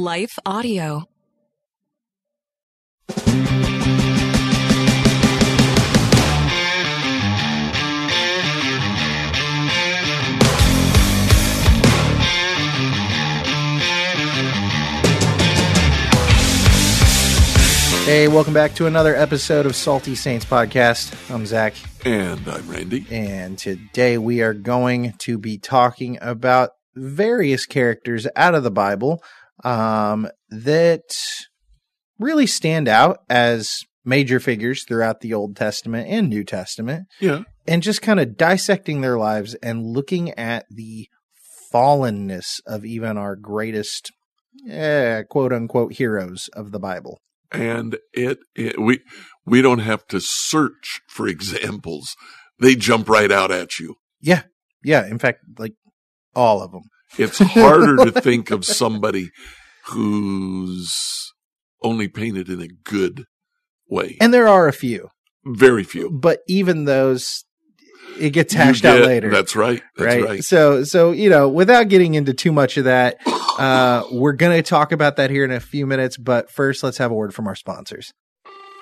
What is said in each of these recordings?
Life Audio. Hey, welcome back to another episode of Salty Saints Podcast. I'm Zach, And I'm Randy. and today we are going to be talking about various characters out of the Bible um, that really stand out as major figures throughout the Old Testament and New Testament, Yeah. and just kind of dissecting their lives and looking at the fallenness of even our greatest, eh, quote unquote, heroes of the Bible. And it, it we we don't have to search for examples. They jump right out at you. Yeah. Yeah. In fact, like all of them. It's harder to think of somebody who's only painted in a good way. And there are a few, Very few. but even those, it gets hashed out later. That's right. That's right? right. So, so, you know, without getting into too much of that, uh, we're going to talk about that here in a few minutes. But first, let's have a word from our sponsors.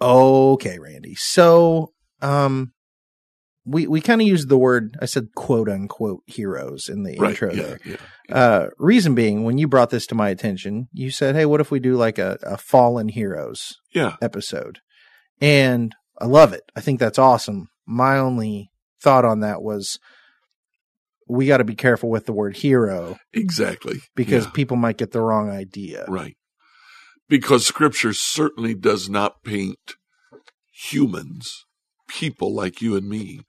Okay, Randy. So, um, we, we kind of used the word, I said quote unquote heroes in the Right. intro Yeah, there. yeah. Uh, reason being, when you brought this to my attention, you said, Hey, what if we do like a, a fallen heroes Yeah. episode? And I love it. I think that's awesome. My only thought on that was we got to be careful with the word hero Exactly. because Yeah. people might get the wrong idea. Right. Because scripture certainly does not paint humans, people like you and me,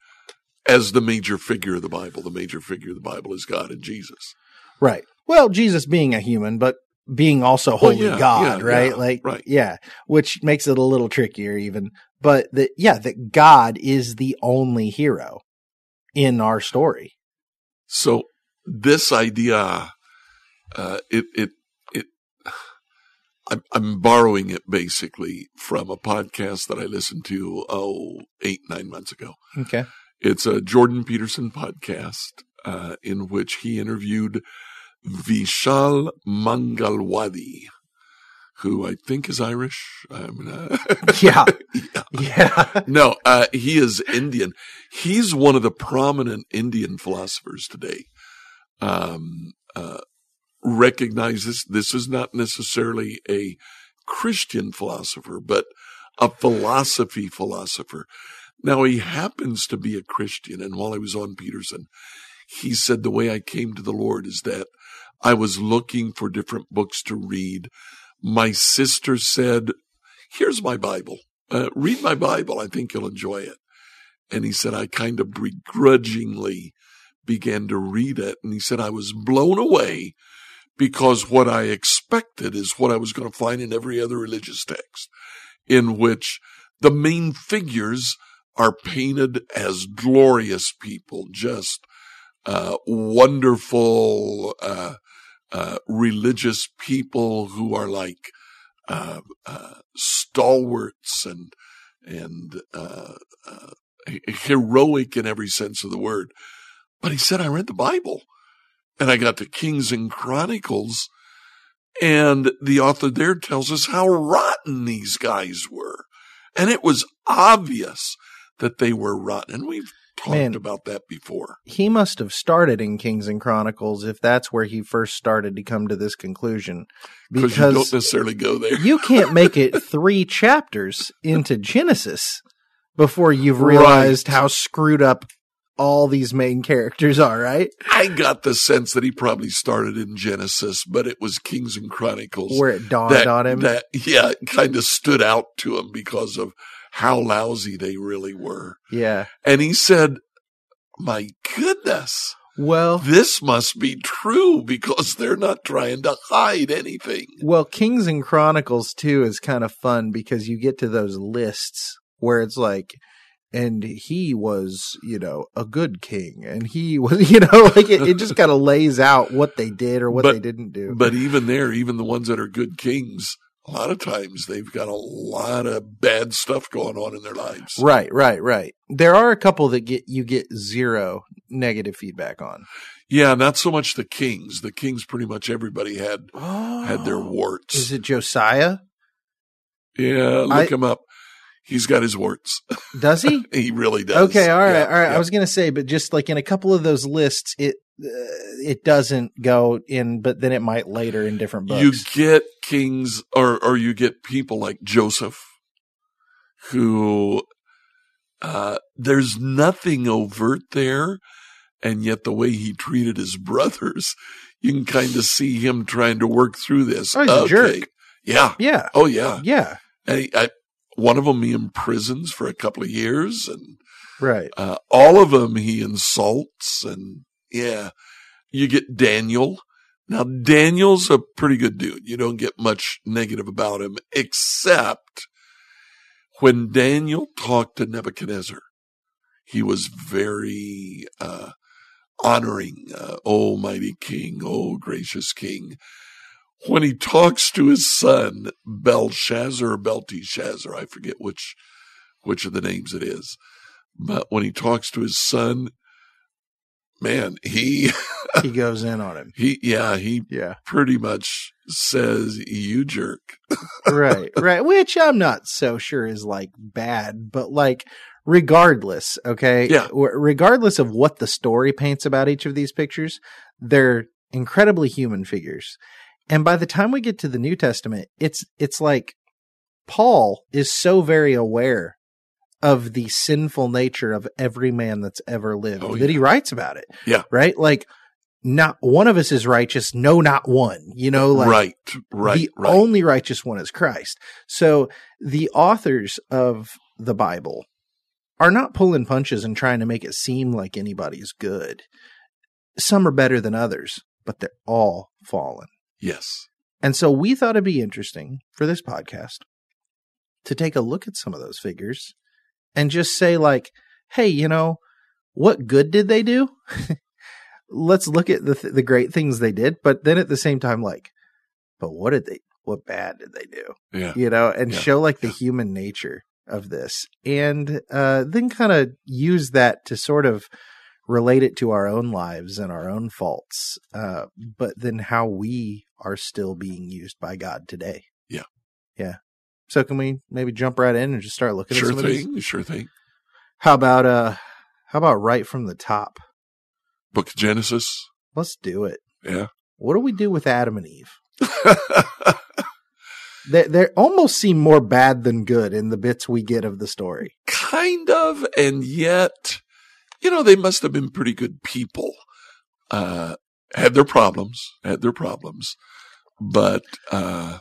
as the major figure of the Bible. The major figure of the Bible is God and Jesus. Right. Well, Jesus being a human, but being also Well, holy yeah, God, yeah, right? yeah, like, right. yeah, which makes it a little trickier even. But that, yeah, that God is the only hero in our story. So this idea, uh, it, it, I'm, I'm borrowing it basically from a podcast that I listened to, oh, eight, nine months ago. Okay. It's a Jordan Peterson podcast, uh, in which he interviewed Vishal Mangalwadi, who I think is Irish. I'm uh, Yeah. yeah. Yeah. No, uh, he is Indian. He's one of the prominent Indian philosophers today. Um, uh, recognize this. This is not necessarily a Christian philosopher, but a philosophy philosopher. Now he happens to be a Christian. And while I was on Peterson, he said the way I came to the Lord is that I was looking for different books to read. My sister said, here's my Bible uh, read my Bible. I think you'll enjoy it. And he said, I kind of begrudgingly began to read it. And he said, I was blown away because what I expected is what I was going to find in every other religious text, in which the main figures are painted as glorious people, just uh, wonderful uh, uh, religious people who are like uh, uh, stalwarts and and uh, heroic in every sense of the word. But he said, I read the Bible, and I got to Kings and Chronicles, and the author there tells us how rotten these guys were, and it was obvious that they were rotten. And we've talked Man. about that before. he must have started in Kings and Chronicles if that's where he first started to come to this conclusion. Because you don't necessarily go there. you can't make it three chapters into Genesis before you've Right. realized how screwed up all these main characters are, right? I got the sense that he probably started in Genesis, but it was Kings and Chronicles Where it dawned that, on him. that yeah, kind of stood out to him because of how lousy they really were. yeah. And he said, "My goodness, Well, this must be true because they're not trying to hide anything." Well, Kings and Chronicles too is kind of fun because you get to those lists where it's like, and he was, you know, a good king, and he was, you know, like it, it just kind of lays out what they did or what But- they didn't do. But even there, even the ones that are good kings, a lot of times they've got a lot of bad stuff going on in their lives. right, right, right. There are a couple that get you get zero negative feedback on. Yeah, not so much the kings. The kings, pretty much everybody had had their oh. warts. Oh. Is it Josiah? Yeah, look I- him up. He's got his warts. Does he? he really does. Okay, all right, Yeah, all right. yeah. I was gonna say, but just like in a couple of those lists, it uh, it doesn't go in, but then it might later in different books. You get kings, or or you get people like Joseph, who uh, there's nothing overt there, and yet the way he treated his brothers, you can kind of see him trying to work through this. Oh, he's a jerk. Yeah. yeah, Oh, yeah. yeah, And he, I, one of them he imprisons for a couple of years, and right. uh, all of them he insults, and yeah, you get Daniel. Now Daniel's a pretty good dude. You don't get much negative about him, except when Daniel talked to Nebuchadnezzar, he was very uh, honoring. Uh, oh, mighty king! Oh, gracious king! When he talks to his son Belshazzar or Belteshazzar, I forget which which of the names it is, but when he talks to his son, man, he He goes in on him. he yeah he Yeah, pretty much says you jerk. right, right. Which I'm not so sure is like bad, but like regardless, okay, Yeah. regardless of what the story paints about each of these pictures, they're incredibly human figures. And by the time we get to the New Testament, it's it's like Paul is so very aware of the sinful nature of every man that's ever lived Oh, that he writes about it. Yeah. Right? Like not one of us is righteous, no not one. You know, like right, right, the right. only righteous one is Christ. So the authors of the Bible are not pulling punches and trying to make it seem like anybody's good. Some are better than others, but they're all fallen. Yes. And so we thought it'd be interesting for this podcast to take a look at some of those figures and just say, like, hey, you know, what good did they do? Let's look at the th- the great things they did, but then at the same time, like, but what did they? What bad did they do? Yeah. You know, and Yeah. show like the Yeah. human nature of this, and uh, then kind of use that to sort of relate it to our own lives and our own faults, uh, but then how we are still being used by God today. Yeah. Yeah. So can we maybe jump right in and just start looking Sure at some of these? thing. Sure thing. How about uh how about right from the top? Book of Genesis. Let's do it. Yeah. What do we do with Adam and Eve? They they almost seem more bad than good in the bits we get of the story. kind of, and yet, you know, they must have been pretty good people. Uh, had their problems, had their problems, but uh,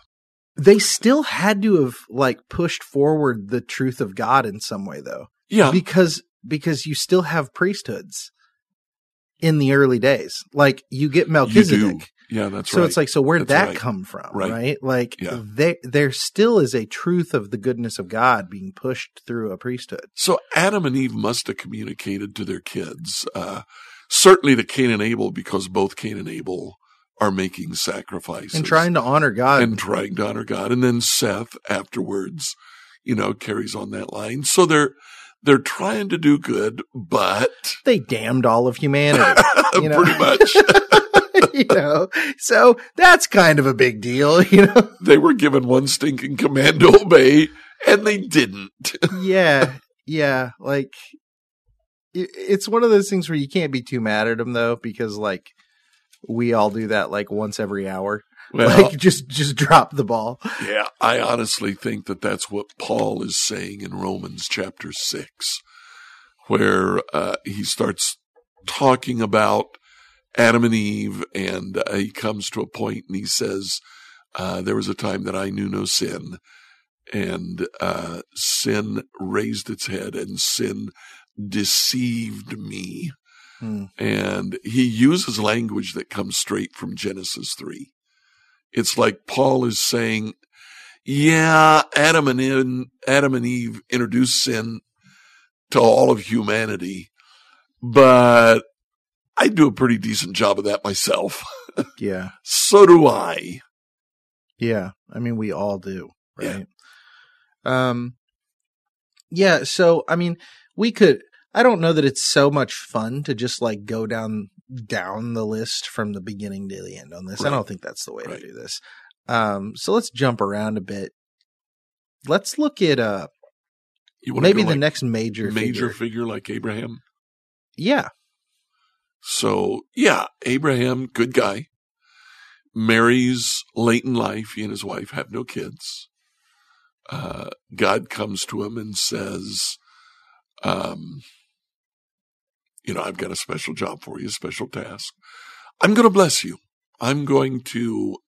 They still had to have like pushed forward the truth of God in some way though. yeah, because because you still have priesthoods in the early days. Like you get you Melchizedek. do. Yeah, that's so right. So it's like so where'd That's that right. come from? Right. Right. Like Yeah. they there still is a truth of the goodness of God being pushed through a priesthood. So Adam and Eve must have communicated to their kids, uh, certainly to Cain and Abel, because both Cain and Abel are making sacrifices And trying to honor God. and trying to honor God. And then Seth afterwards, you know, carries on that line. So they're they're trying to do good, but they damned all of humanity. You know? pretty much you know. So that's kind of a big deal, you know. they were given one stinking command to obey, and they didn't. yeah. Yeah. Like it's one of those things where you can't be too mad at him though, because like we all do that like once every hour. Well, like just just drop the ball. yeah, I honestly think that that's what Paul is saying in Romans chapter six, where uh, he starts talking about Adam and Eve, and uh, he comes to a point and he says, uh, "There was a time that I knew no sin." And uh, sin raised its head, and sin deceived me. Hmm. And he uses language that comes straight from Genesis 3. It's like Paul is saying, yeah, Adam and Eve, Adam and Eve introduced sin to all of humanity, but I do a pretty decent job of that myself. Yeah. so do I. Yeah. I mean we all do, Yeah. right? Um yeah, so I mean we could I don't know that it's so much fun to just like go down down the list from the beginning to the end on this. I don't think that's the way Right. to do this. Um so let's jump around a bit. Let's look at uh maybe the like next major major figure. figure like Abraham. Yeah. So yeah, Abraham, good guy, marries late in life. He and his wife have no kids. Uh, God comes to him and says, um, you know, I've got a special job for you, a special task. I'm going to bless you. I'm going to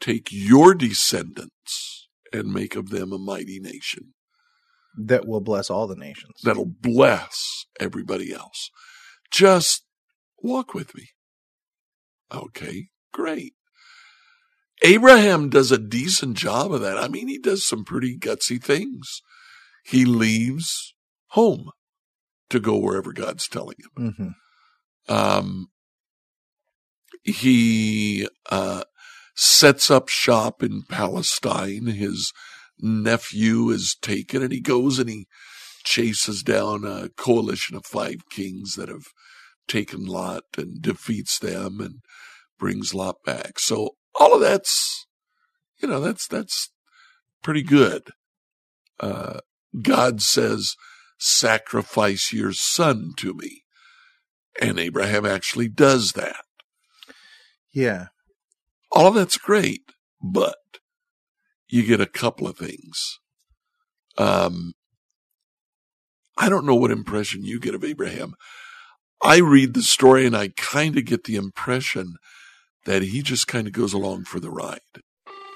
take your descendants and make of them a mighty nation That will bless all the nations. that'll bless everybody else. Just walk with me. Okay, great. Abraham does a decent job of that. I mean, he does some pretty gutsy things. He leaves home to go wherever God's telling him. hmm Um, he uh, sets up shop in Palestine. His nephew is taken, and he goes and he chases down a coalition of five kings that have taken Lot and defeats them and brings Lot back. So all of that's, you know, that's that's pretty good. Uh, God says, "Sacrifice your son to me." And Abraham actually does that. Yeah. All of that's great, but you get a couple of things. Um, I don't know what impression you get of Abraham. I read the story and I kind of get the impression that he just kind of goes along for the ride.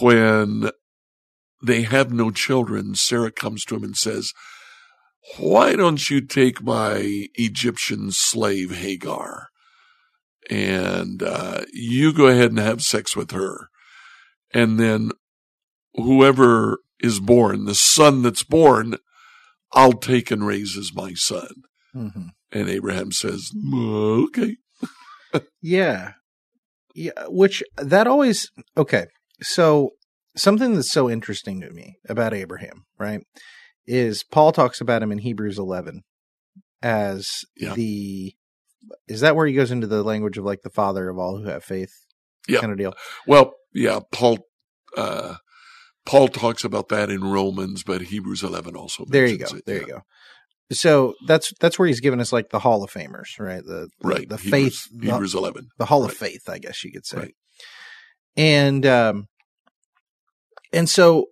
When they have no children, Sarah comes to him and says, Why don't you take my Egyptian slave Hagar and uh, you go ahead and have sex with her? And then whoever is born, the son that's born, I'll take and raise as my son. hmm And Abraham says, Okay. Yeah. Yeah. Which that always, okay. So something that's so interesting to me about Abraham, right, is Paul talks about him in Hebrews 11 as Yeah. the, is that where he goes into the language of like the father of all who have faith Yeah. kind of deal? Well, yeah, Paul, uh, Paul talks about that in Romans, but Hebrews 11 also. There you go. it, There yeah. you go. So that's that's where he's given us like the Hall of Famers, right? The Right. the Hebrews, faith, the, Hebrews 11. the Hall of Faith, I guess you could say. Right. And um and so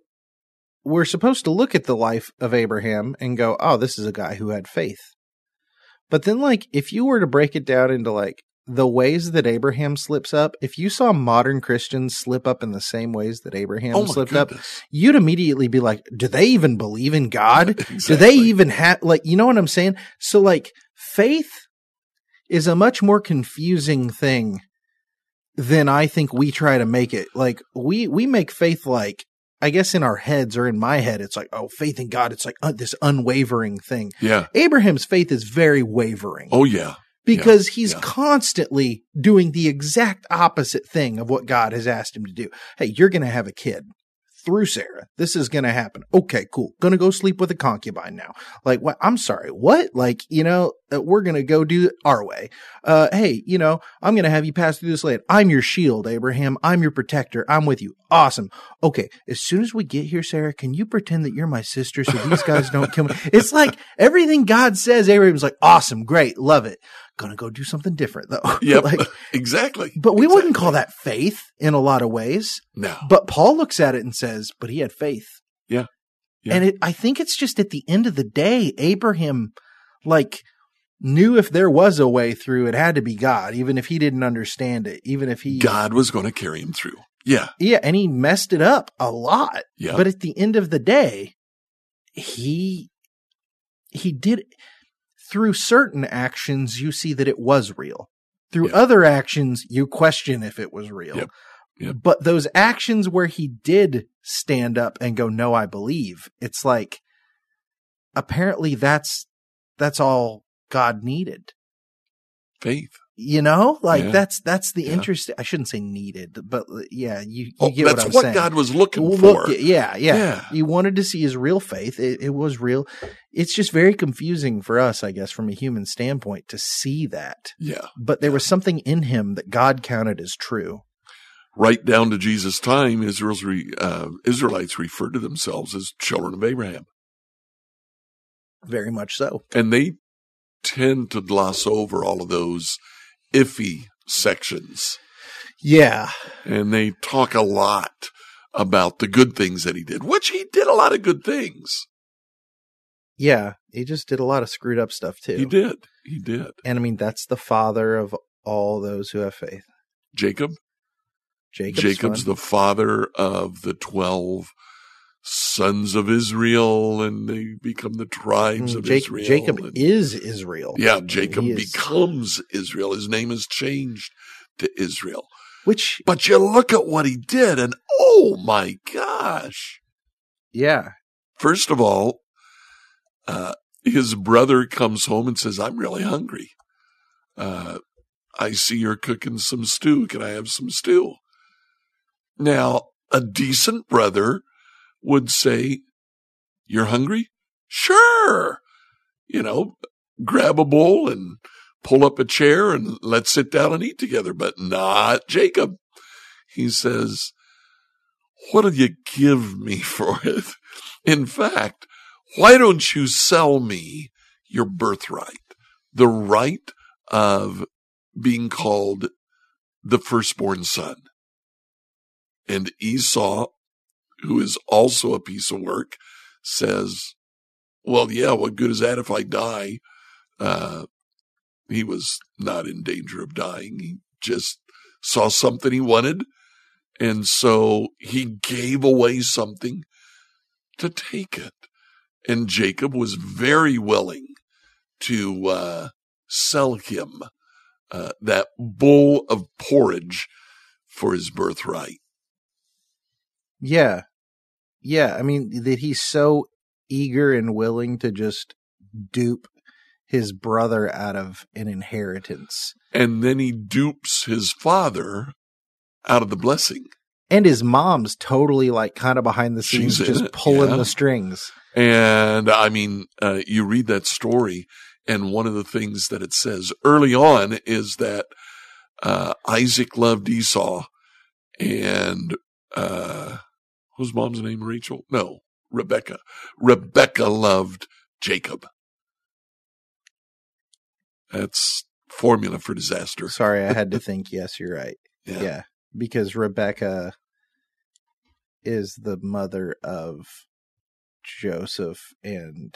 we're supposed to look at the life of Abraham and go, "Oh, this is a guy who had faith." But then, like, if you were to break it down into like the ways that Abraham slips up, if you saw modern Christians slip up in the same ways that Abraham oh slipped up, you'd immediately be like, do they even believe in God? Do they even have, like, you know what I'm saying? So, like, faith is a much more confusing thing than I think we try to make it. Like, we, we make faith like, I guess in our heads or in my head, it's like, oh, faith in God. It's like uh, this unwavering thing. Yeah. Abraham's faith is very wavering Oh yeah. because he's yeah. constantly doing the exact opposite thing of what God has asked him to do. Hey, you're going to have a kid through Sarah. This is going to happen. Okay, cool. Going to go sleep with a concubine now. Like, what? I'm sorry. What? Like, you know, uh, we're going to go do it our way. Uh, hey, you know, I'm going to have you pass through this land. I'm your shield, Abraham. I'm your protector. I'm with you. Awesome. Okay. As soon as we get here, Sarah, can you pretend that you're my sister so these guys don't kill me? It's like everything God says, Abraham's like, awesome, great, love it. Gonna go do something different though. Yep. like, exactly. but we wouldn't call that faith in a lot of ways. No. But Paul looks at it and says, but he had faith. Yeah. Yeah. And it, I think it's just at the end of the day, Abraham, like, knew if there was a way through, it had to be God, even if he didn't understand it, even if he, God was going to carry him through. Yeah. yeah, and he messed it up a lot. Yeah. But at the end of the day, he, he did, through certain actions, you see that it was real. Through other actions, you question if it was real. Yep. Yep. But those actions where he did stand up and go, no, I believe, it's like, apparently that's, that's all God needed. Faith. You know, like Yeah. that's, that's the Yeah. interest. I shouldn't say needed, but yeah, you, you Oh, get that's what I'm what, saying. God was looking for. yeah, yeah, Yeah. He wanted to see his real faith. It, it was real. It's just very confusing for us, I guess, from a human standpoint to see that. yeah. But there was something in him that God counted as true. Right down to Jesus' time, Israel's re, uh, Israelites referred to themselves as children of Abraham. Very much so. And they tend to gloss over all of those iffy sections. Yeah. And they talk a lot about the good things that he did, which he did a lot of good things. Yeah. He just did a lot of screwed up stuff too. He did. He did. And I mean, that's the father of all those who have faith. Jacob. Jacob's, Jacob's the father of the 12 sons of Israel, and they become the tribes Mm, of Jake- Israel. Jacob and- is Israel. yeah, Jacob He is. becomes Israel. His name is changed to Israel. Which, But you look at what he did, and oh my gosh. yeah. First of all, uh, his brother comes home and says, I'm really hungry. Uh, I see you're cooking some stew. Can I have some stew? Now, a decent brother would say, You're hungry? Sure. You know, grab a bowl and pull up a chair and let's sit down and eat together, but not Jacob. He says, What'll you give me for it? In fact, why don't you sell me your birthright? The right of being called the firstborn son. And Esau, who is also a piece of work, says, well, yeah, what good is that if I die? Uh, he was not in danger of dying. He just saw something he wanted. And so he gave away something to take it. And Jacob was very willing to uh, sell him uh, that bowl of porridge for his birthright. Yeah. Yeah. I mean, that he's so eager and willing to just dupe his brother out of an inheritance. And then he dupes his father out of the blessing. And his mom's totally like kind of behind the scenes, She's just pulling yeah. the strings. And I mean, uh, you read that story, and one of the things that it says early on is that uh, Isaac loved Esau, and uh, whose mom's name? Rachel? No, Rebecca. Rebecca loved Jacob. That's formula for disaster. Sorry, I had to think. Yes, you're right. Yeah. Because Rebecca is the mother of Joseph and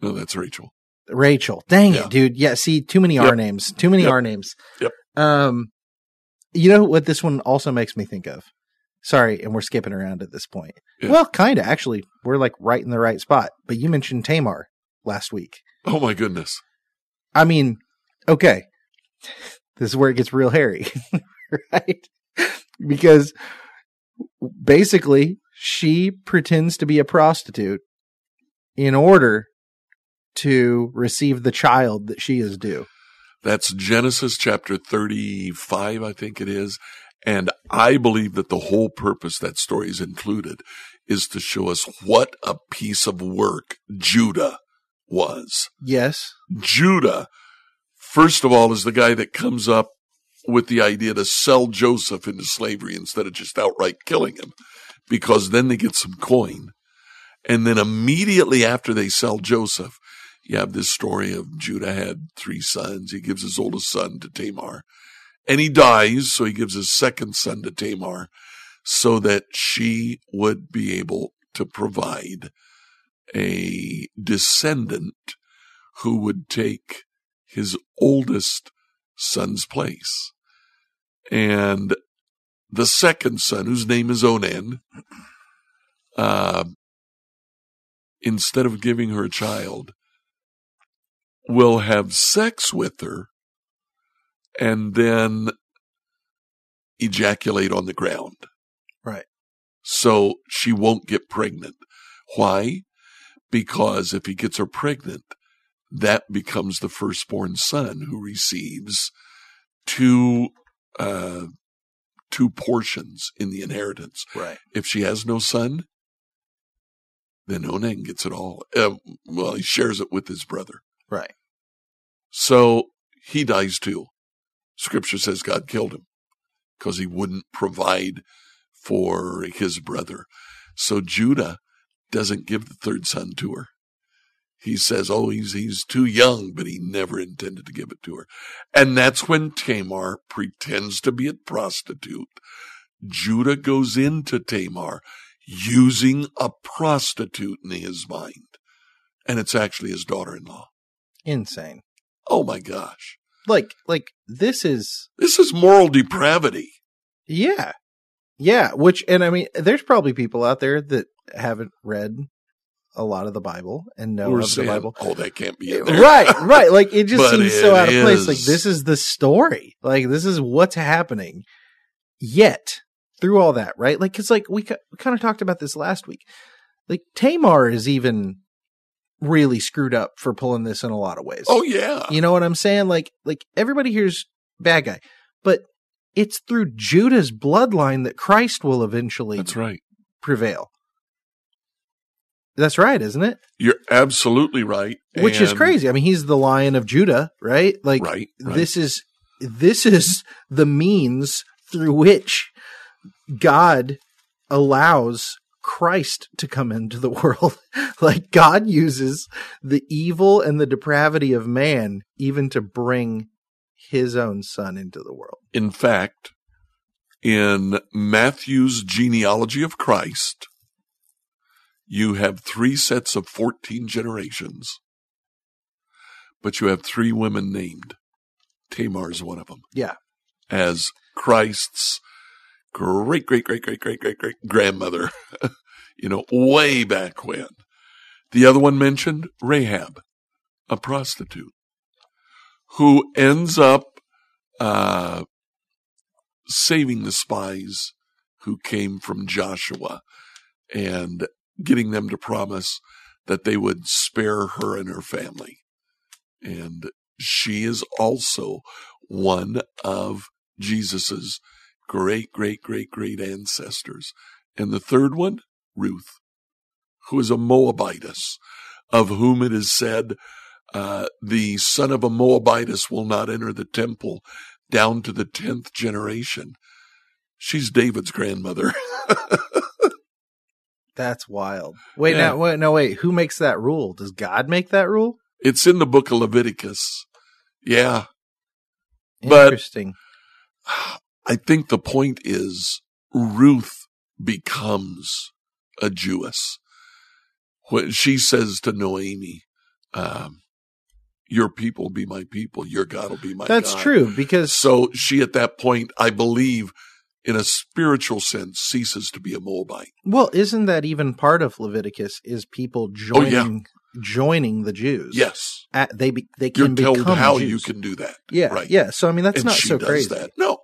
No, that's Rachel. Rachel. Dang Yeah. it, dude. Yeah, see, too many Yep. R names. Too many Yep. R names. Yep. Um, you know what this one also makes me think of? Sorry, and we're skipping around at this point. Yeah. Well, kind of actually. We're like right in the right spot. But you mentioned Tamar last week. Oh my goodness. I mean, okay. This is where it gets real hairy, right? Because basically, she pretends to be a prostitute in order to receive the child that she is due. That's Genesis chapter 35, I think it is. And I believe that the whole purpose that story is included is to show us what a piece of work Judah was. Yes. Judah, first of all, is the guy that comes up with the idea to sell Joseph into slavery instead of just outright killing him, because then they get some coin. And then immediately after they sell Joseph, you have this story of Judah had three sons. He gives his oldest son to Tamar and he dies. So he gives his second son to Tamar so that she would be able to provide a descendant who would take his oldest son's place. And the second son, whose name is Onan, uh, instead of giving her a child, will have sex with her and then ejaculate on the ground. Right. So she won't get pregnant. Why? Because if he gets her pregnant, that becomes the firstborn son who receives two, uh, two portions in the inheritance. Right. If she has no son, then Onan gets it all. Uh, well, he shares it with his brother. Right. So he dies too. Scripture says God killed him because he wouldn't provide for his brother. So Judah doesn't give the third son to her. He says, "Oh, he's he's too young," but he never intended to give it to her. And that's when Tamar pretends to be a prostitute. Judah goes into Tamar using a prostitute in his mind, and it's actually his daughter-in-law. Insane. Oh my gosh. Like, like this is This is moral depravity. Yeah. Yeah. Which, and I mean, there's probably people out there that haven't read a lot of the Bible and know We're of saying, the Bible. oh, that can't be. Right, right. Like it just seems so out of place. Like this is the story. Like this is what's happening. Yet through all that, right? Like it's like we, we kind of talked about this last week. Like Tamar is even really screwed up for pulling this in a lot of ways. Oh, yeah. You know what I'm saying? Like, like everybody here's bad guy, but it's through Judah's bloodline that Christ will eventually That's right. prevail. That's right, isn't it? You're absolutely right. Which is crazy. I mean, he's the lion of Judah, right? Like Right, right. this is this is the means through which God allows Christ to come into the world. like God uses the evil and the depravity of man even to bring his own son into the world. In fact, in Matthew's genealogy of Christ, you have three sets of 14 generations, but you have three women named. Tamar is one of them. Yeah. As Christ's great, great, great, great, great, great, great grandmother, you know, way back when. The other one mentioned, Rahab, a prostitute, who ends up uh, saving the spies who came from Joshua and getting them to promise that they would spare her and her family. And she is also one of Jesus's great, great, great, great ancestors. And the third one, Ruth, who is a Moabitess, of whom it is said, uh, the son of a Moabitess will not enter the temple down to the 10th generation. She's David's grandmother. That's wild. Wait, Yeah. now, wait, no, wait. Who makes that rule? Does God make that rule? it's in the book of Leviticus. Yeah. But- Interesting. I think the point is Ruth becomes a Jewess. When she says to Noemi, um, Your people will be my people. Your God will be my God. That's God. true because So she, at that point, I believe, in a spiritual sense, ceases to be a Moabite. well, isn't that even part of Leviticus? Is people Oh, yeah. joining joining the Jews? Yes, At, they be, they you're can told become how Jews. you can do that. Yeah, right. yeah. So I mean, that's and not so does crazy. that. No,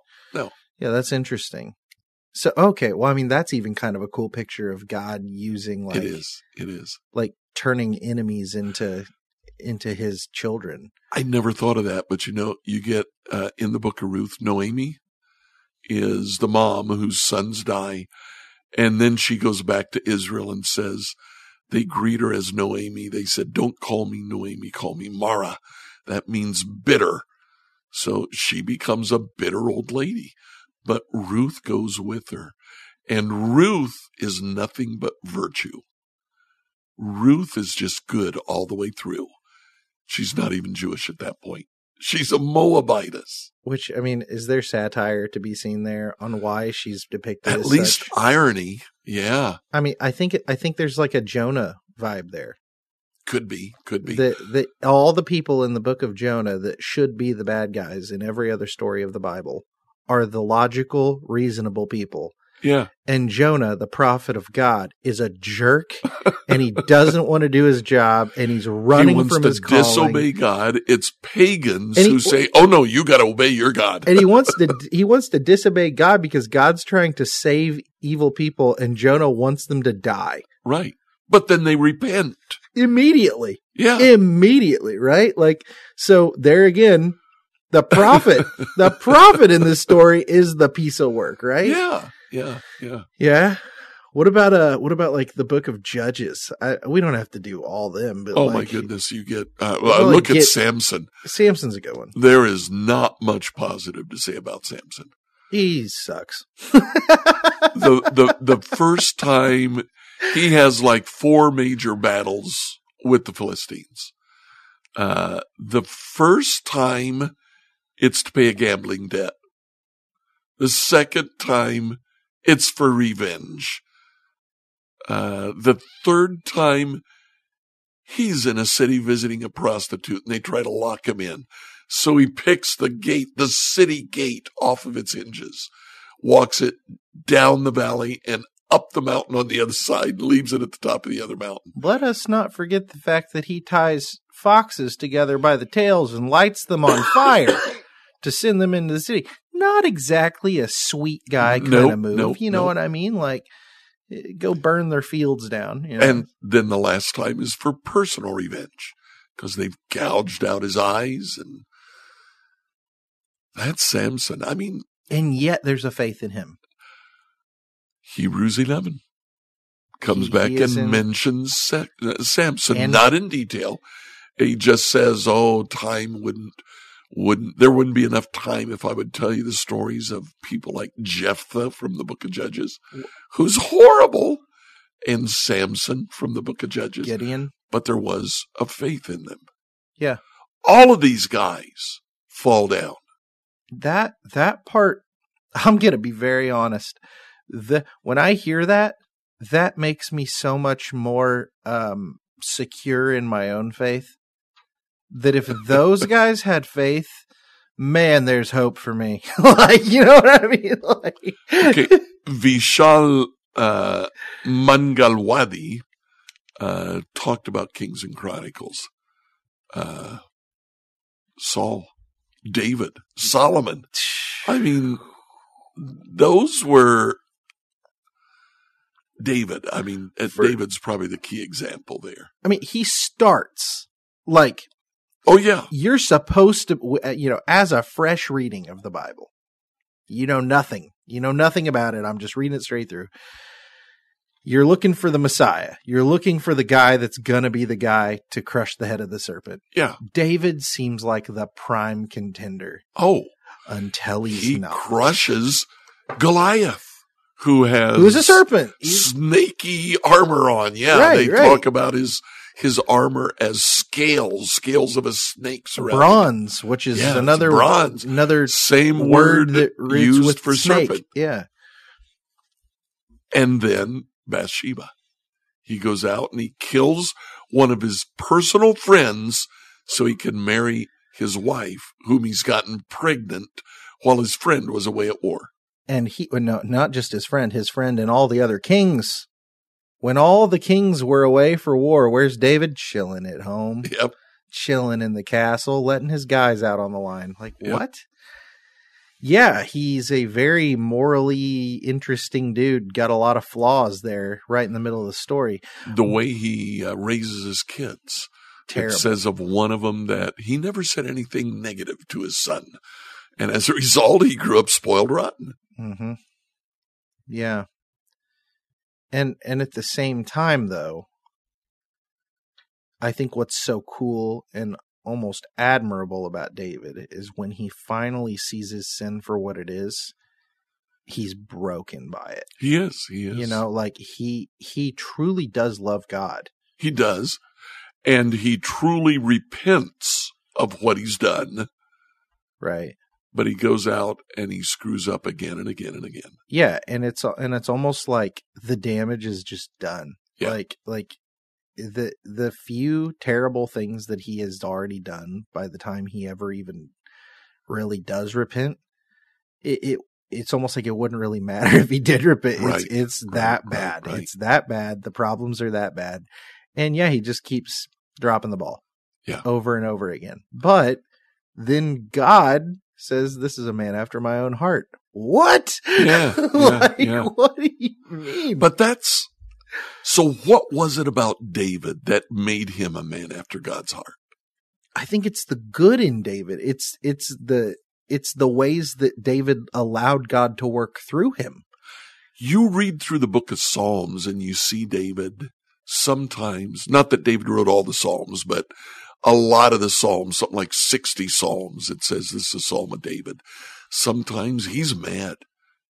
Yeah, that's interesting. So okay, well, I mean, that's even kind of a cool picture of God using like it is. It is. like turning enemies into into His children. I never thought of that, but you know, you get uh, in the book of Ruth, Noemi is the mom whose sons die, and then she goes back to Israel and says, they greet her as Noemi. They said, "Don't call me Noemi, call me Mara." That means bitter. So she becomes a bitter old lady, but Ruth goes with her, and Ruth is nothing but virtue. Ruth is just good all the way through. She's not even Jewish at that point. She's a Moabitess. Which I mean, is there satire to be seen there on why she's depicted? At as least such? irony. Yeah. I mean, I think I think there's like a Jonah vibe there. Could be. Could be. That that all the people in the book of Jonah that should be the bad guys in every other story of the Bible are the logical, reasonable people. yeah. And Jonah, the prophet of God, is a jerk and he doesn't want to do his job and he's running he wants from to his calling. disobey God. It's pagans And he- who say, "Oh no, you got to obey your God." and he wants to he wants to disobey God because God's trying to save evil people and Jonah wants them to die right. But then they repent. immediately. Yeah. Immediately, right? Like so there again, the prophet, the prophet in this story is the piece of work, right? yeah. Yeah. Yeah. Yeah. What about uh what about like the book of Judges? I, we don't have to do all them, but Oh my goodness. You get, uh, Well, well, look get- at Samson. Samson's a good one. There is not much positive to say about Samson. He sucks. the the the first time he has like four major battles with the Philistines. Uh, the first time it's to pay a gambling debt. The second time it's for revenge. Uh, the third time he's in a city visiting a prostitute and they try to lock him in. So he picks the gate, the city gate off of its hinges, walks it down the valley and up the mountain on the other side, and leaves it at the top of the other mountain. Let us not forget the fact that he ties foxes together by the tails and lights them on fire to send them into the city. Not exactly a sweet guy kind Nope, of move. nope, you know nope. what I mean? Like eh, go burn their fields down. You know? And then the last time is for personal revenge because they've gouged out his eyes and that's Samson. I mean, and yet there's a faith in him. Hebrews 11 comes He- back he and in- mentions Sa- uh, Samson, And- not in detail. He just says, "Oh, time wouldn't wouldn't there wouldn't be enough time if I would tell you the stories of people like Jephthah from the Book of Judges, who's horrible, and Samson from the Book of Judges, Gideon. but there was a faith in them. Yeah. all of these guys fall down. that that part i'm gonna be very honest the when i hear that that makes me so much more um secure in my own faith that if those guys had faith man there's hope for me like you know what i mean like Okay, Vishal uh, Mangalwadi uh, talked about Kings and Chronicles. Uh, Saul, David, Solomon. I mean, those were David. I mean, uh, For- David's probably the key example there. i mean he starts like Oh yeah, you're supposed to uh, you know as a fresh reading of the bible. You know nothing. You know nothing about it. I'm just reading it straight through. You're looking for the messiah. You're looking for the guy that's gonna be the guy to crush the head of the serpent. Yeah. david seems like the prime contender Oh, until he's he not. crushes Goliath, who has who's a serpent snaky armor on. Yeah, Right, they right. talk about his his armor as scales, scales of a snake surrounding. bronze which is Yeah, another bronze. another Same word word that used with for snake. serpent. yeah And then Bathsheba. He goes out and he kills one of his personal friends so he can marry his wife, whom he's gotten pregnant while his friend was away at war. And he, no, not just his friend, his friend and all the other kings. When all the kings were away for war, where's David? Chilling at home, Yep. chilling in the castle, letting his guys out on the line. Like, Yep. what? Yeah, he's a very morally interesting dude. Got a lot of flaws there, right in the middle of the story. The way he uh, raises his kids. Terrible. It says of one of them that he never said anything negative to his son. And as a result, he grew up spoiled rotten. Mm-hmm. Yeah. And and at the same time though, I think what's so cool and almost admirable about David is when he finally sees his sin for what it is, he's broken by it. He is. He is. You know, like he he truly does love God. He does. And he truly repents of what he's done, Right. But he goes out and he screws up again and again and again. Yeah, and it's and it's almost like the damage is just done. Yeah. Like like the the few terrible things that he has already done by the time he ever even really does repent, it, it it's almost like it wouldn't really matter if he did repent. Right. It's it's Right, that bad. right. It's that bad. The problems are that bad. And yeah, he just keeps dropping the ball. Yeah. Over and over again. But then God says this is a man after my own heart. What? Yeah, yeah, like, yeah. what do you mean? But that's so what was it about David that made him a man after God's heart? I think it's the good in David. It's it's the it's the ways that David allowed God to work through him. You read through the book of Psalms and you see David sometimes, not that David wrote all the Psalms, but a lot of the Psalms, something like 60 Psalms, it says this is a Psalm of David. Sometimes he's mad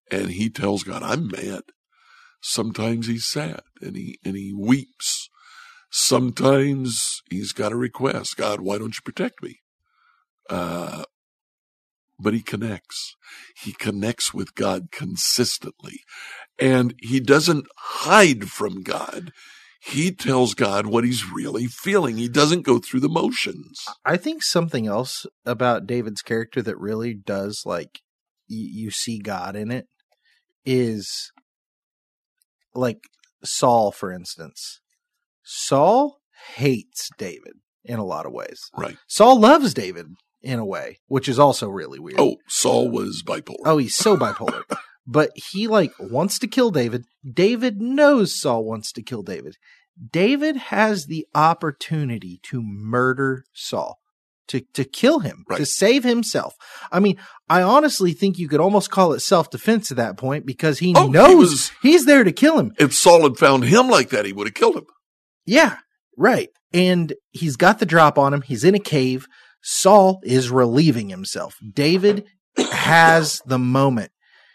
and he tells God, I'm mad. Sometimes he's sad and he, and he weeps. Sometimes he's got a request. God, why don't you protect me? Uh, but he connects. He connects with God consistently. And he doesn't hide from God. He tells God what he's really feeling. He doesn't go through the motions. I think something else about David's character that really does like y- you see God in it is like Saul, for instance. Saul hates David in a lot of ways. Right. Saul loves David in a way, which is also really weird. Oh, Saul was bipolar. Oh, he's so bipolar. but he like wants to kill David. David knows Saul wants to kill David. David has the opportunity to murder Saul. To, to kill him, to save himself. I mean, I honestly think you could almost call it self defense at that point because he Oh, he knows was- he's there to kill him. If Saul had found him like that, he would have killed him. Yeah, right. And he's got the drop on him. He's in a cave. Saul is relieving himself. David has the moment.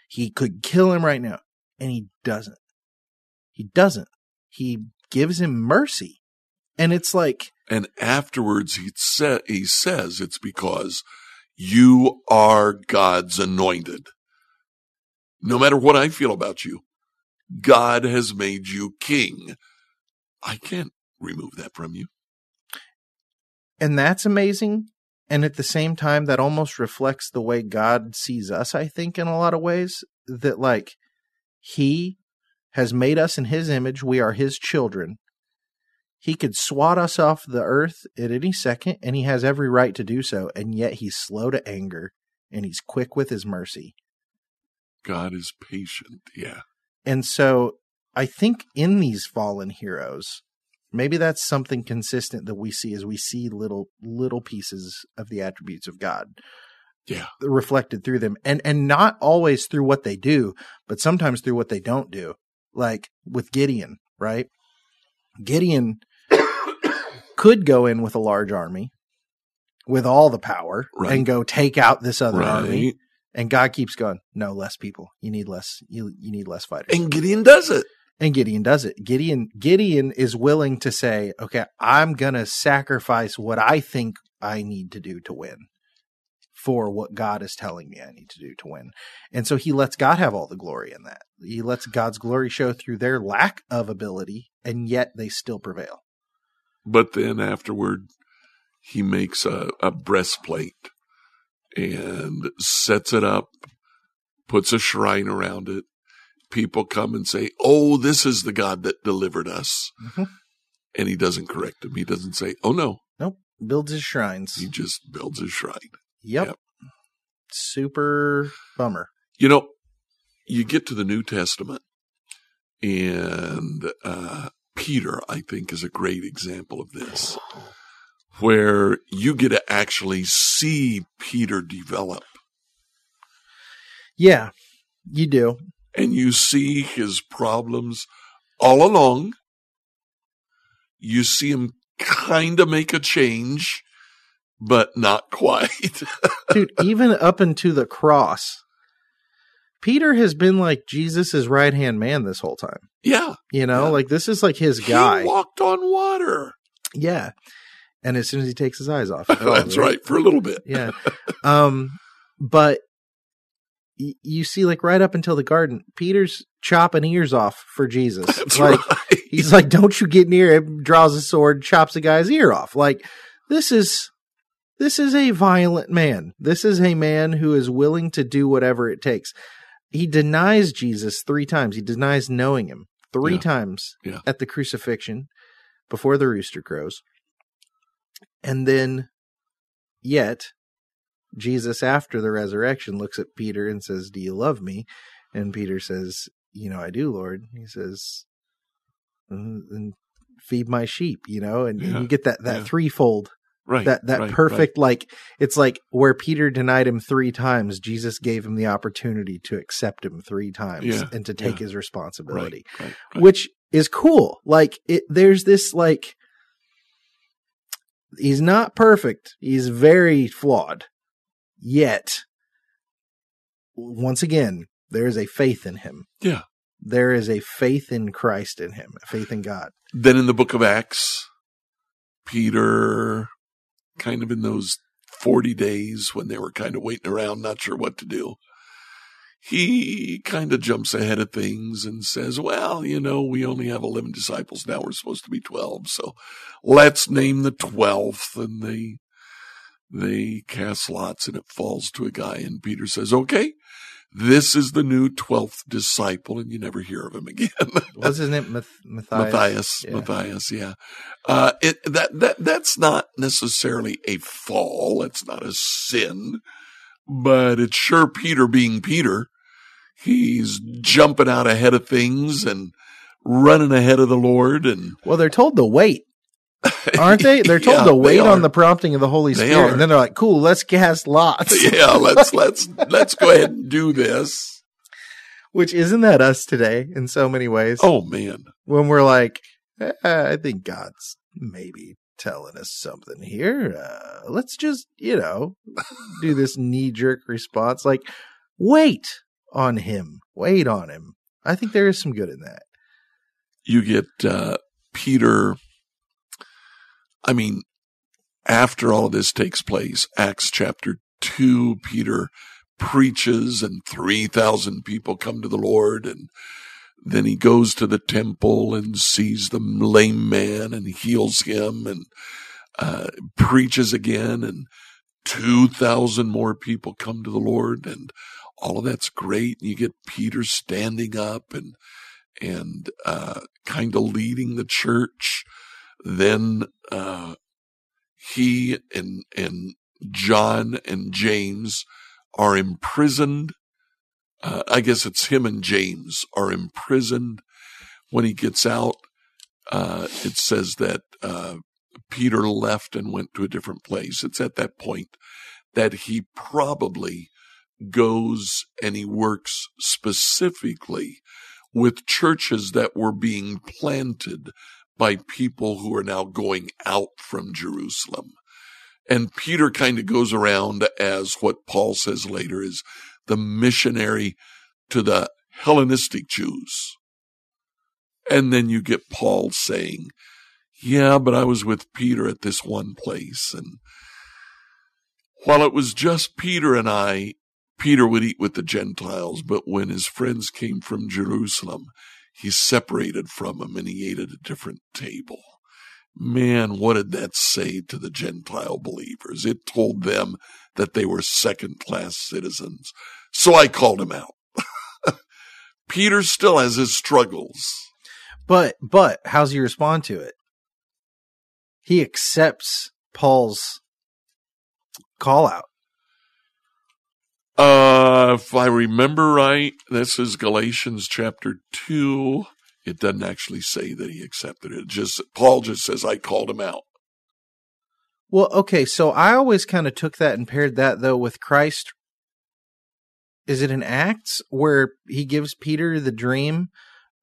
He could kill him right now, and he doesn't. He doesn't. He gives him mercy. And it's like, And afterwards, he, sa- he says it's because you are God's anointed. No matter what I feel about you, God has made you king. I can't remove that from you. and that's amazing. And at the same time, that almost reflects the way God sees us, I think, in a lot of ways. That, like, He has made us in His image. We are His children. He could swat us off the earth at any second, and He has every right to do so. And yet, He's slow to anger and He's quick with His mercy. God is patient. Yeah. And so, I think in these fallen heroes, maybe that's something consistent that we see as we see little little pieces of the attributes of God Yeah. reflected through them. And and not always through what they do but sometimes through what they don't do. Like with Gideon right? Gideon could go in with a large army with all the power Right. and go take out this other army. And God keeps going no less people. You need less you you need less fighters. And Gideon does it. And Gideon does it. Gideon Gideon is willing to say, "Okay, I'm going to sacrifice what I think I need to do to win for what God is telling me I need to do to win." And so he lets God have all the glory in that. He lets God's glory show through their lack of ability and yet they still prevail. But then afterward, he makes a, a breastplate and sets it up, puts a shrine around it. People come and say, Oh, this is the God that delivered us. Mhm. And he doesn't correct him. He doesn't say, Oh, no. Nope. Builds his shrines. He just builds his shrine. Yep. Yep. Super bummer. You know, you get to the New Testament, and uh, Peter, I think, is a great example of this, where you get to actually see Peter develop, Yeah, you do. And you see his problems all along. You see him kind of make a change, but not quite. Dude, even up into the cross, Peter has been like Jesus's right hand man this whole time. yeah, You know, Yeah. like this is like his guy. he walked on water. yeah. And as soon as he takes his eyes off, oh, That's right, for a little bit. Yeah. Um, but y- you see, like right up until the garden, Peter's chopping ears off for Jesus. That's like right. he's like, "Don't you get near him!" Draws a sword, chops a guy's ear off. Like this is this is a violent man. This is a man who is willing to do whatever it takes. He denies Jesus three times. He denies knowing him three Yeah. times Yeah. at the crucifixion before the rooster crows. And then, yet, Jesus, after the resurrection, looks at Peter and says, Do you love me? And Peter says, You know, I do, Lord. He says, "Mm, Then feed my sheep, you know, and, and Yeah. you get that, that Yeah. threefold, Right. that, that right, perfect, like, it's like where Peter denied him three times, Jesus gave him the opportunity to accept him three times Yeah, and to take his responsibility Right. right, right. which is cool. Like it, there's this like he's not perfect. He's very flawed. Yet, once again, there is a faith in him. Yeah. There is a faith in Christ in him, a faith in God. Then in the book of Acts, Peter, kind of in those 40 days when they were kind of waiting around, not sure what to do, he kind of jumps ahead of things and says, well, you know, we only have 11 disciples now. We're supposed to be 12. So let's name the 12th. And they, they cast lots and it falls to a guy. And Peter says, okay, this is the new 12th disciple. And you never hear of him again. What's his name? Math- Matthias. Matthias, Yeah. Matthias, yeah. Uh, it, that, that, that's not necessarily a fall. It's not a sin, but it's sure Peter being Peter. He's jumping out ahead of things and running ahead of the Lord and Well, they're told to wait, aren't they? They're told Yeah, to wait on the prompting of the Holy They Spirit, are. and then they're like, "Cool, let's cast lots." yeah, let's, let's, let's go ahead and do this. Which isn't that us today in so many ways? Oh man. when we're like, eh, I think God's maybe telling us something here. Uh, let's just, you know, do this knee jerk response. Like, wait on him. Wait on him. I think there is some good in that. you get uh, Peter. I mean, after all of this takes place, Acts chapter 2, Peter preaches and 3,000 people come to the Lord. And then he goes to the temple and sees the lame man and heals him and uh, preaches again. And 2,000 more people come to the Lord. And all of that's great. And you get Peter standing up and and uh, kind of leading the church. Then uh, he and and John and James are imprisoned. Uh, I guess it's him and James are imprisoned. When he gets out, uh, it says that uh, Peter left and went to a different place. It's at that point that he probably goes and he works specifically with churches that were being planted by people who are now going out from Jerusalem. And Peter kind of goes around as what Paul says later is the missionary to the Hellenistic Jews. And then you get Paul saying, yeah, but I was with Peter at this one place. And while it was just Peter and I, Peter would eat with the Gentiles, but when his friends came from Jerusalem, he separated from them and he ate at a different table. Man, what did that say to the Gentile believers? It told them that they were second class citizens. So I called him out. Peter still has his struggles. But but how's he respond to it? He accepts Paul's call out. Uh, if I remember right, this is Galatians chapter two. It doesn't actually say that he accepted it. Just Paul just says I called him out. Well, okay, so I always kind of took that and paired that though with Christ. Is it in Acts where he gives Peter the dream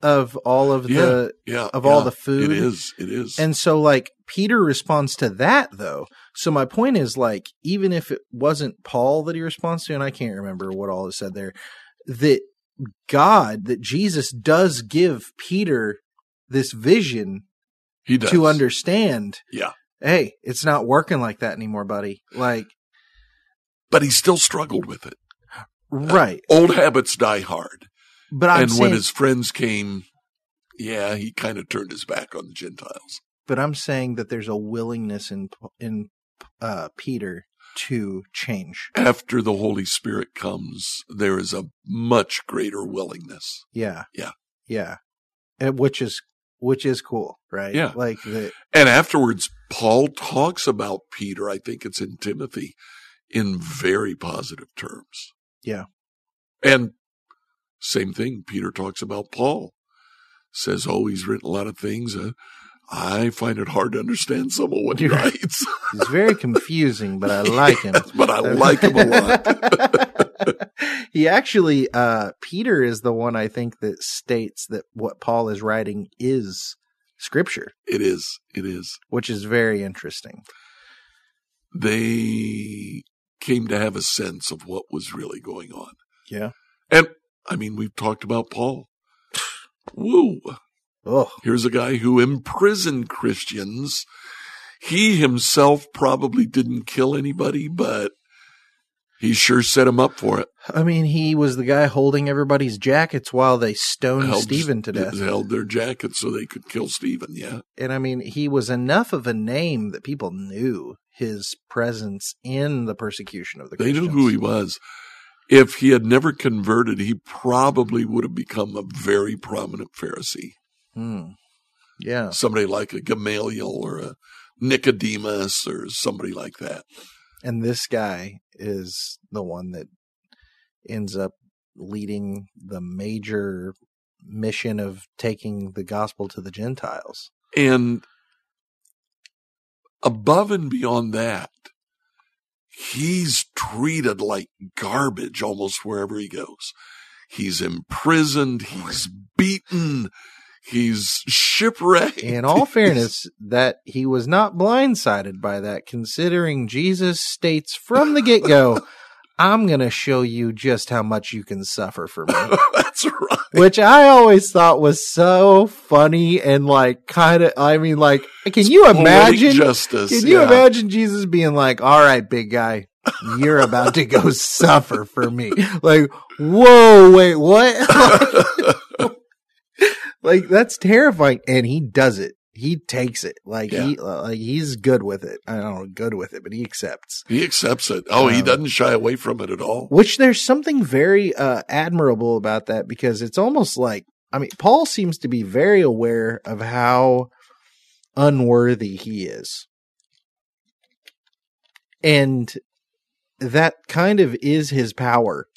of all of Yeah, the Yeah, of all the food? It is. It is. And so like Peter responds to that though. So my point is like even if it wasn't Paul that he responds to and I can't remember what all is said there that God that Jesus does give Peter this vision he does to understand Yeah, hey, it's not working like that anymore, buddy. Like but he still struggled with it. right. Old habits die hard. But I'm and saying when his friends came, yeah, he kind of turned his back on the Gentiles. but I'm saying that there's a willingness in in uh Peter to change. After the Holy Spirit comes, there is a much greater willingness. Yeah. Yeah. Yeah. And which is which is cool, right? Yeah. Like the And afterwards, Paul talks about Peter, I think it's in Timothy, in very positive terms. Yeah. And same thing, Peter talks about Paul. Says, oh, he's written a lot of things. Uh, I find it hard to understand some of what he You're- writes, he's very confusing, but I like him. but I like him a lot. he actually uh Peter is the one I think that states that what Paul is writing is scripture, it is. It is. which is very interesting. They came to have a sense of what was really going on. Yeah. And I mean, we've talked about Paul. Woo. Oh, Here's a guy who imprisoned Christians. He himself probably didn't kill anybody, but he sure set him up for it. I mean, he was the guy holding everybody's jackets while they stoned Held- Stephen to death. Held their jackets so they could kill Stephen. Yeah. And I mean, he was enough of a name that people knew his presence in the persecution of the Christians. They knew who he was. If he had never converted, he probably would have become a very prominent Pharisee. Hmm. Yeah. Somebody like a Gamaliel or a Nicodemus or somebody like that. And this guy is the one that ends up leading the major mission of taking the gospel to the Gentiles. And above and beyond that, he's treated like garbage almost wherever he goes. He's imprisoned, oh, he's beaten, he's shipwrecked. In all fairness, that he was not blindsided by that, considering Jesus states from the get go, I'm going to show you just how much you can suffer for me. That's right. Which I always thought was so funny and like kind of, I mean, like, can you imagine? justice? Can you yeah. imagine Jesus being like, all right, big guy, you're about to go suffer for me? Like, whoa, wait, what? like, that's terrifying. And he does it. He takes it. Like, he, like, he's good with it. I don't know, good with it, but he accepts. He accepts it. Oh, he Um, doesn't shy away from it at all. Which there's something very uh, admirable about that because it's almost like I mean Paul seems to be very aware of how unworthy he is. And that kind of is his power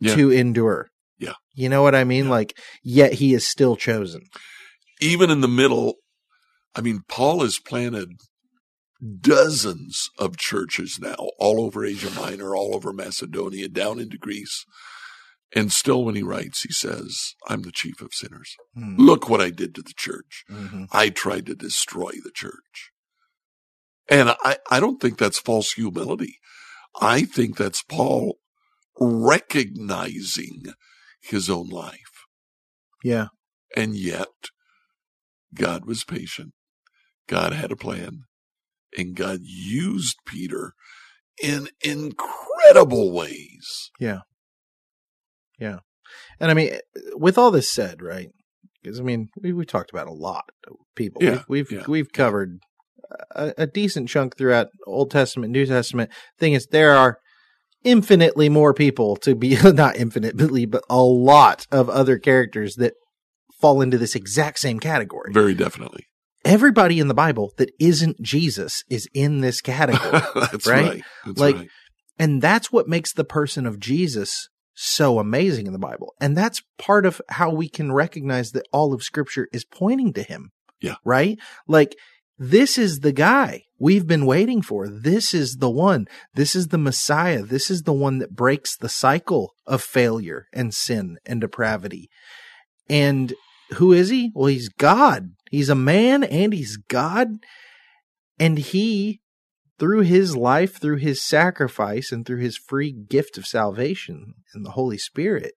Yeah. to endure. Yeah. You know what I mean? Yeah. Like yet he is still chosen. Even in the middle, I mean, Paul has planted dozens of churches now all over Asia Minor, all over Macedonia, down into Greece. And still, when he writes, he says, I'm the chief of sinners. Hmm. Look what I did to the church. Mhm. I tried to destroy the church. And I, I don't think that's false humility. I think that's Paul recognizing his own life. Yeah. And yet, God was patient. God had a plan. And God used Peter in incredible ways. Yeah. Yeah. And I mean with all this said, right? because I mean we we talked about a lot of people. Yeah, we've we've, yeah. we've covered a, a decent chunk throughout Old Testament, New Testament. Thing is, there are infinitely more people to be not infinitely, but a lot of other characters that fall into this exact same category. Very definitely. Everybody in the Bible that isn't Jesus is in this category. That's Right? right. That's Like, right. And that's what makes the person of Jesus so amazing in the Bible. And that's part of how we can recognize that all of scripture is pointing to him. Yeah. Right? Like, this is the guy we've been waiting for. This is the one. This is the Messiah. This is the one that breaks the cycle of failure and sin and depravity. And who is he? Well, he's God. He's a man and he's God. And he through his life, through his sacrifice, and through his free gift of salvation and the Holy Spirit,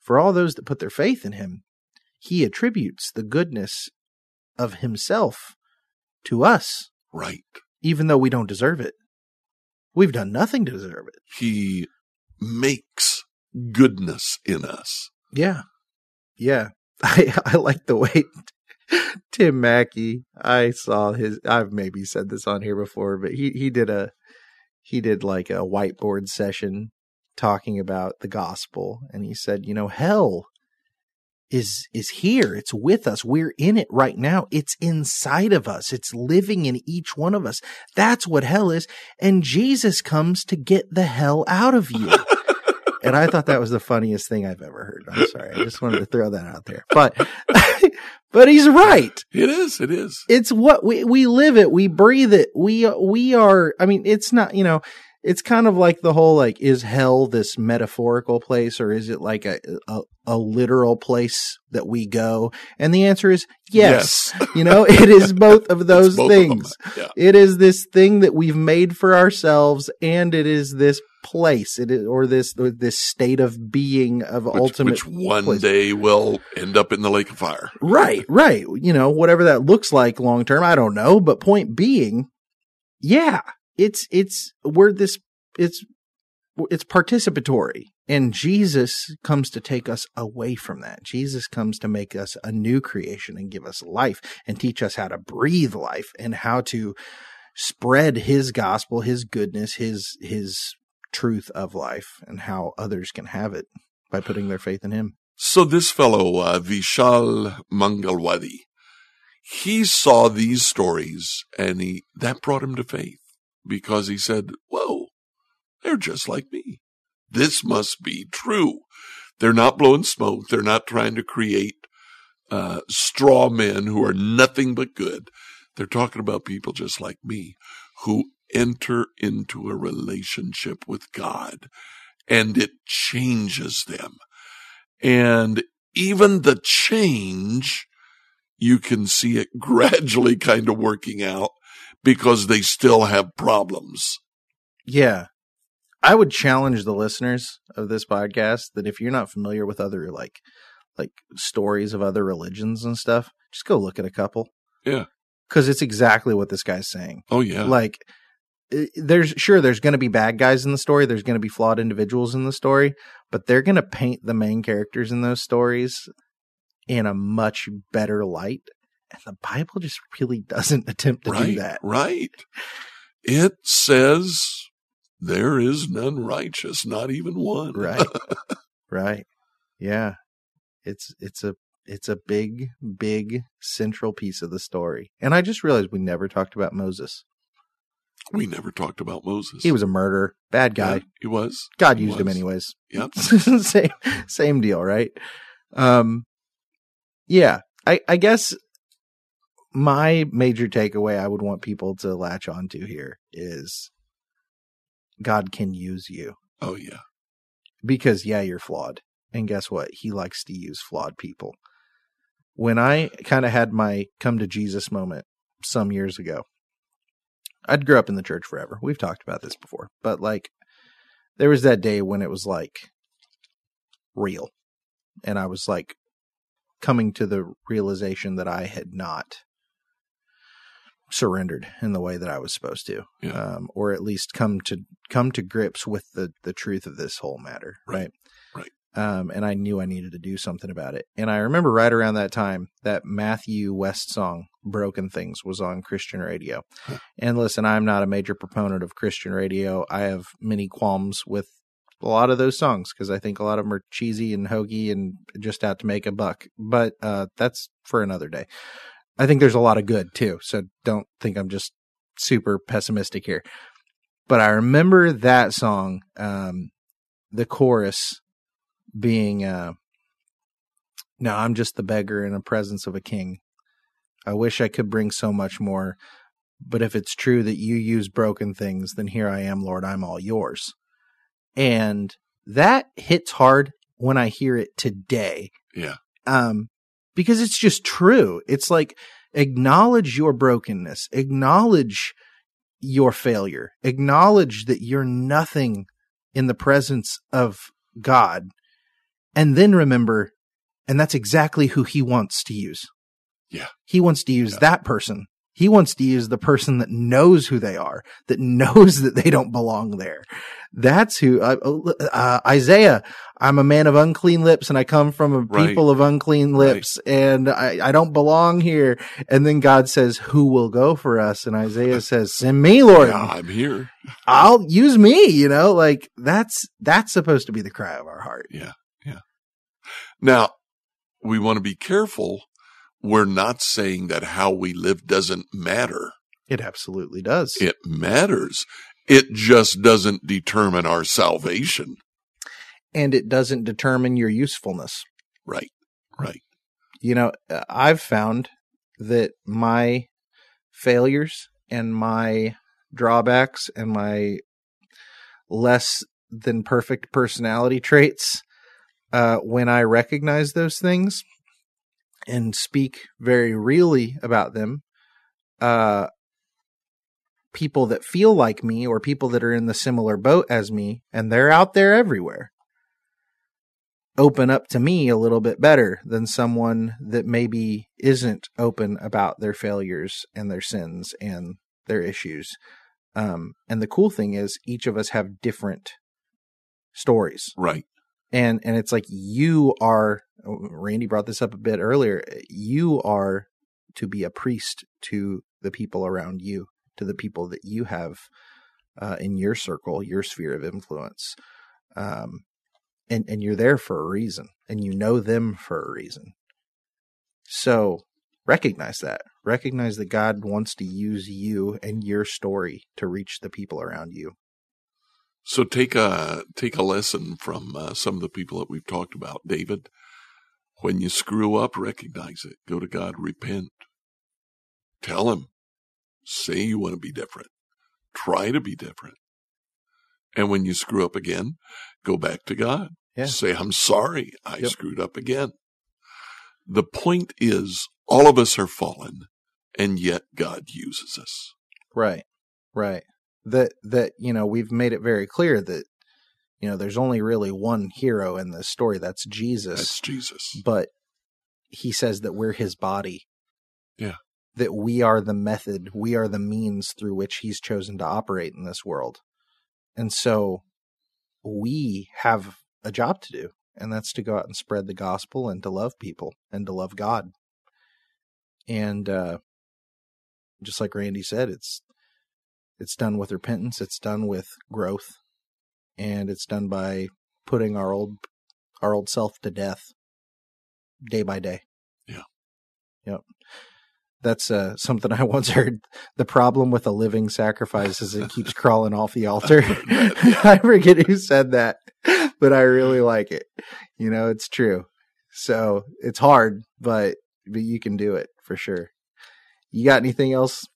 for all those that put their faith in him, he attributes the goodness of himself to us, Right. even though we don't deserve it. We've done nothing to deserve it. He makes goodness in us. Yeah. Yeah. I, I like the way Tim Mackie, I saw his I've maybe said this on here before, but he he did a he did like a whiteboard session talking about the gospel and he said, you know, hell is is here. It's with us. We're in it right now. It's inside of us. It's living in each one of us. That's what hell is. And Jesus comes to get the hell out of you. and I thought that was the funniest thing I've ever heard. I'm sorry. I just wanted to throw that out there. But but he's right. It is. It is. It's what we we live it, we breathe it. We we are I mean, it's not, you know, it's kind of like the whole like is hell this metaphorical place or is it like a a, a literal place that we go? And the answer is yes. You know, it is both of those both of things. Yeah. It is this thing that we've made for ourselves, and it is this place, it is, or this this state of being of Which, ultimate. which one place. day will end up in the lake of fire. Right, right. You know, whatever that looks like long term, I don't know. But point being, yeah, it's it's we're this it's it's participatory. And Jesus comes to take us away from that. Jesus comes to make us a new creation and give us life and teach us how to breathe life and how to spread his gospel, his goodness, his his truth of life and how others can have it by putting their faith in him. So this fellow, uh, Vishal Mangalwadi, he saw these stories and he, that brought him to faith because he said, whoa, they're just like me. This must be true. They're not blowing smoke. They're not trying to create, uh, straw men who are nothing but good. They're talking about people just like me who enter into a relationship with God and it changes them. And even the change, you can see it gradually kind of working out because they still have problems. Yeah. I would challenge the listeners of this podcast that if you're not familiar with other like like stories of other religions and stuff, just go look at a couple. Yeah. Cuz it's exactly what this guy's saying. Oh, yeah. Like there's sure there's going to be bad guys in the story, there's going to be flawed individuals in the story, but they're going to paint the main characters in those stories in a much better light. And the Bible just really doesn't attempt to right. do that. Right. It says there is none righteous, not even one. right right yeah it's it's a it's a big big central piece of the story and i just realized we never talked about moses We never talked about Moses. he was a murderer bad Yeah, guy he was. god He used him anyways Yep. same same deal right um yeah i i guess my major takeaway i would want people to latch onto here is god can use you Oh, yeah. because yeah, you're flawed. And guess what? He likes to use flawed people. When I kind of had my come to Jesus moment some years ago, I'd grew up in the church forever. We've talked about this before, but like there was that day when it was like real. And I was like coming to the realization that I had not surrendered in the way that I was supposed to Yeah. um, or at least come to come to grips with the the truth of this whole matter, right? Right, Um, and I knew I needed to do something about it. And I remember right around that time that Matthew West song, Broken Things, was on Christian radio. And listen, I'm not a major proponent of Christian radio. I have many qualms with a lot of those songs because I think a lot of them are cheesy and hokey and just out to make a buck. But uh, that's for another day. I think there's a lot of good too. So don't think I'm just super pessimistic here. But I remember that song, um, the chorus being, uh, no, I'm just the beggar in the presence of a king. I wish I could bring so much more. But if it's true that you use broken things, then here I am, Lord, I'm all yours. And that hits hard when I hear it today. Yeah. Um, because it's just true. It's like acknowledge your brokenness, acknowledge your failure, acknowledge that you're nothing in the presence of God, and then remember, and that's exactly who he wants to use. Yeah. He wants to use Yeah. that person. He wants to use the person that knows who they are, that knows that they don't belong there. That's who uh, uh, Isaiah. I'm a man of unclean lips, and I come from a Right. people of unclean Right. lips, and I, I don't belong here. And then God says, "Who will go for us?" And Isaiah says, "Send me, Lord. Yeah, I'm here. I'll use me." You know, like that's that's supposed to be the cry of our heart. Yeah. Yeah. Now, we want to be careful. We're not saying that how we live doesn't matter. It absolutely does. It matters. It just doesn't determine our salvation. and it doesn't determine your usefulness. Right. Right. You know, I've found that my failures and my drawbacks and my less than perfect personality traits, uh, when I recognize those things and speak very really about them, uh, people that feel like me or people that are in the similar boat as me, and they're out there everywhere open up to me a little bit better than someone that maybe isn't open about their failures and their sins and their issues. Um, and the cool thing is, each of us have different stories, Right. And and it's like you are. Randy brought this up a bit earlier. You are to be a priest to the people around you, to the people that you have uh, in your circle, your sphere of influence. Um, and and you're there for a reason and you know them for a reason so recognize that recognize that god wants to use you and your story to reach the people around you So take a take a lesson from uh, some of the people that we've talked about. David, when you screw up, recognize it. Go to God, repent. Tell Him. Say you want to be different. Try to be different. And when you screw up again, go back to God. Yeah. Say, I'm sorry. I Yep. screwed up again. The point is, all of us are fallen, and yet God uses us. right right that that you know we've made it very clear that you know there's only really one hero in this story that's jesus That's Jesus. but he says that we're his body. Yeah. That we are the method, we are the means through which he's chosen to operate in this world. And so we have a job to do, and that's to go out and spread the gospel and to love people and to love God. And uh just like Randy said, it's it's done with repentance, it's done with growth, and it's done by putting our old our old self to death day by day. Yeah. Yep. That's uh, something I once heard. The problem with a living sacrifice is it keeps crawling off the altar. I forget who said that, but I really like it. You know, it's true. So it's hard, but but you can do it for sure. You got anything else?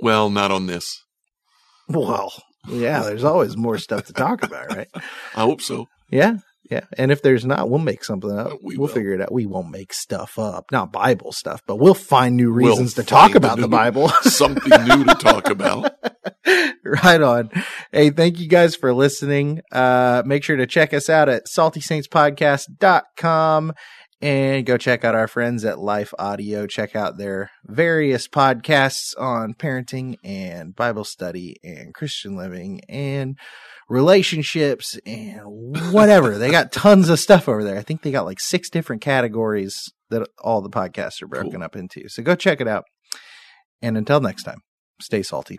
Well, not on this. Well, yeah, there's always more stuff to talk about, right? I hope so. Yeah, yeah. And if there's not, we'll make something up. We we'll will. figure it out. We won't make stuff up, not Bible stuff, but we'll find new We'll reasons to talk about new- the Bible. Something new to talk about. right on. Hey, thank you guys for listening. Uh, make sure to check us out at saltysaintspodcast.com and go check out our friends at Life Audio. Check out their various podcasts on parenting and Bible study and Christian living and relationships and whatever. they got tons of stuff over there. I think they got like six different categories that all the podcasts are broken cool. up into. So go check it out. And until next time, stay salty.